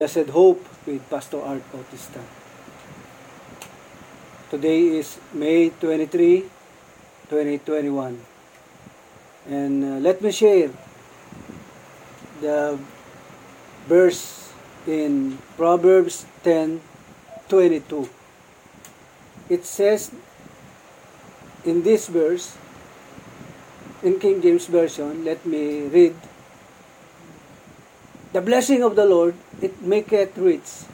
Blessed Hope with Pastor Art Bautista. Today is May 23, 2021. And uh, let me share the verse in Proverbs 10, 22. It says in this verse, in King James Version, let me read the blessing of the Lord, it maketh rich,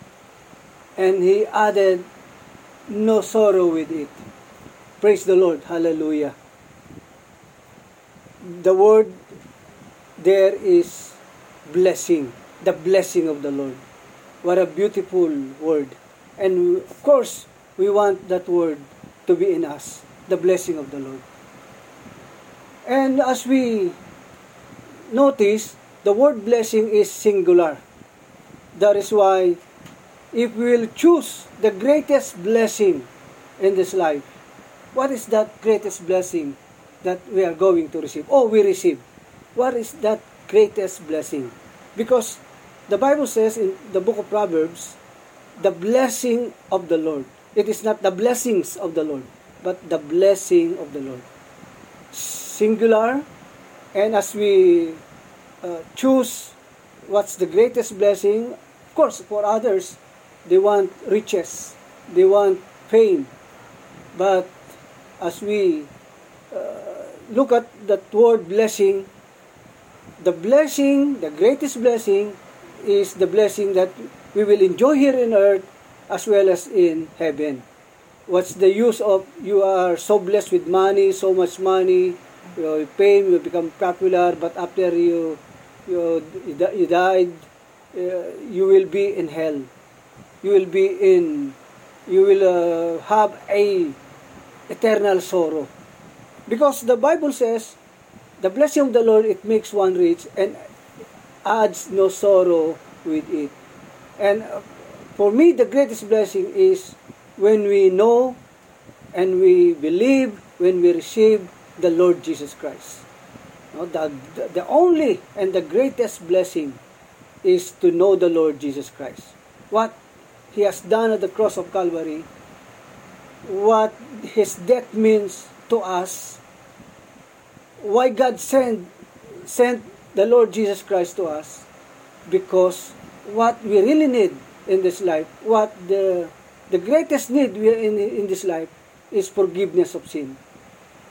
and he added no sorrow with it. Praise the Lord. Hallelujah. The word there is blessing. The blessing of the Lord. What a beautiful word. And of course, we want that word to be in us. The blessing of the Lord. And as we notice, the word blessing is singular. That is why if we will choose the greatest blessing in this life, what is that greatest blessing that we are going to receive? Oh, we receive. What is that greatest blessing? Because the Bible says in the book of Proverbs, the blessing of the Lord. It is not the blessings of the Lord, but the blessing of the Lord. Singular, and as we uh, choose what's the greatest blessing. Of course, for others, they want riches, they want fame. But as we uh, look at that word blessing, the blessing, the greatest blessing, is the blessing that we will enjoy here in earth as well as in heaven. What's the use of you are so blessed with money, so much money, you fame, you become popular, but after you you, you died, uh, you will be in hell. You will be in, you will uh, have a eternal sorrow. Because the Bible says, the blessing of the Lord, it makes one rich and adds no sorrow with it. And uh, for me, the greatest blessing is when we know and we believe, when we receive the Lord Jesus Christ. No, the, the only and the greatest blessing is to know the Lord Jesus Christ. What He has done at the cross of Calvary, what His death means to us, why God sent, sent the Lord Jesus Christ to us, because what we really need in this life, what the, the greatest need we in, in this life is forgiveness of sin.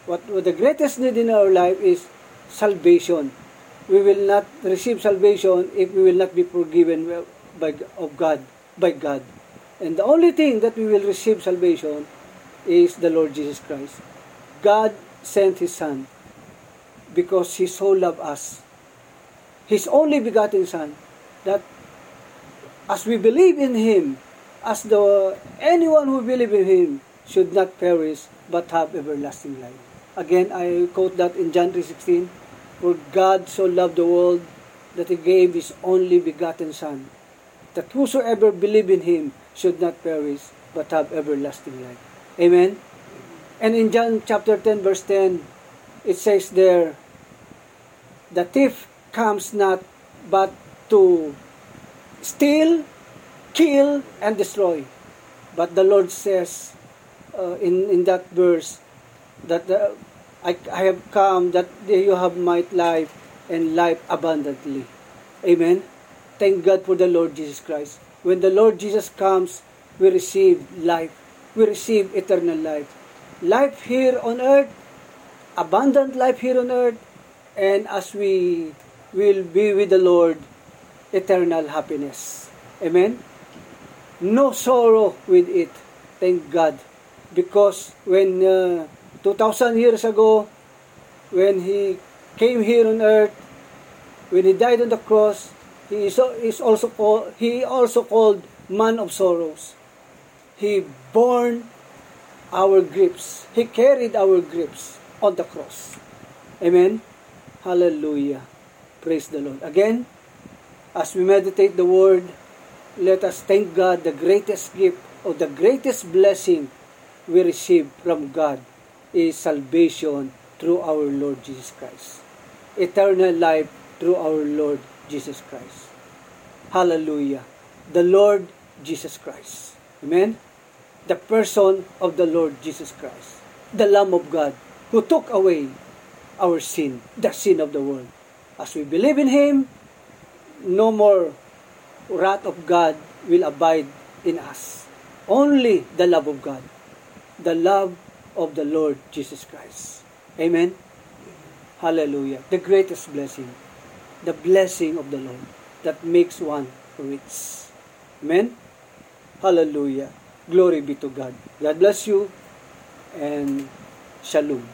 What, what the greatest need in our life is salvation. We will not receive salvation if we will not be forgiven by of God by God. And the only thing that we will receive salvation is the Lord Jesus Christ. God sent His Son because He so loved us. His only begotten Son, that as we believe in Him, as the anyone who believe in Him should not perish but have everlasting life. Again, I quote that in John 3.16, For God so loved the world that He gave His only begotten Son, that whosoever believe in Him should not perish, but have everlasting life. Amen? And in John chapter 10, verse 10, it says there, The thief comes not but to steal, kill, and destroy. But the Lord says uh, in, in that verse that the, I, I have come that you have my life and life abundantly. Amen. Thank God for the Lord Jesus Christ. When the Lord Jesus comes, we receive life. We receive eternal life. Life here on earth, abundant life here on earth, and as we will be with the Lord, eternal happiness. Amen. No sorrow with it. Thank God. Because when uh, 2,000 years ago, when he came here on earth, when he died on the cross, he is, is also called, he also called man of sorrows. He borne our griefs. He carried our griefs on the cross. Amen. Hallelujah. Praise the Lord. Again, as we meditate the word, let us thank God the greatest gift or the greatest blessing we receive from God is salvation through our Lord Jesus Christ. Eternal life through our Lord Jesus Christ. Hallelujah. the Lord Jesus Christ. Amen? The person of the Lord Jesus Christ. The Lamb of God who took away our sin, the sin of the world. As we believe in Him, no more wrath of God will abide in us. Only the love of God. The love of the Lord Jesus Christ. Amen? Hallelujah. The greatest blessing. The blessing of the Lord that makes one rich. Amen? Hallelujah. Glory be to God. God bless you and shalom.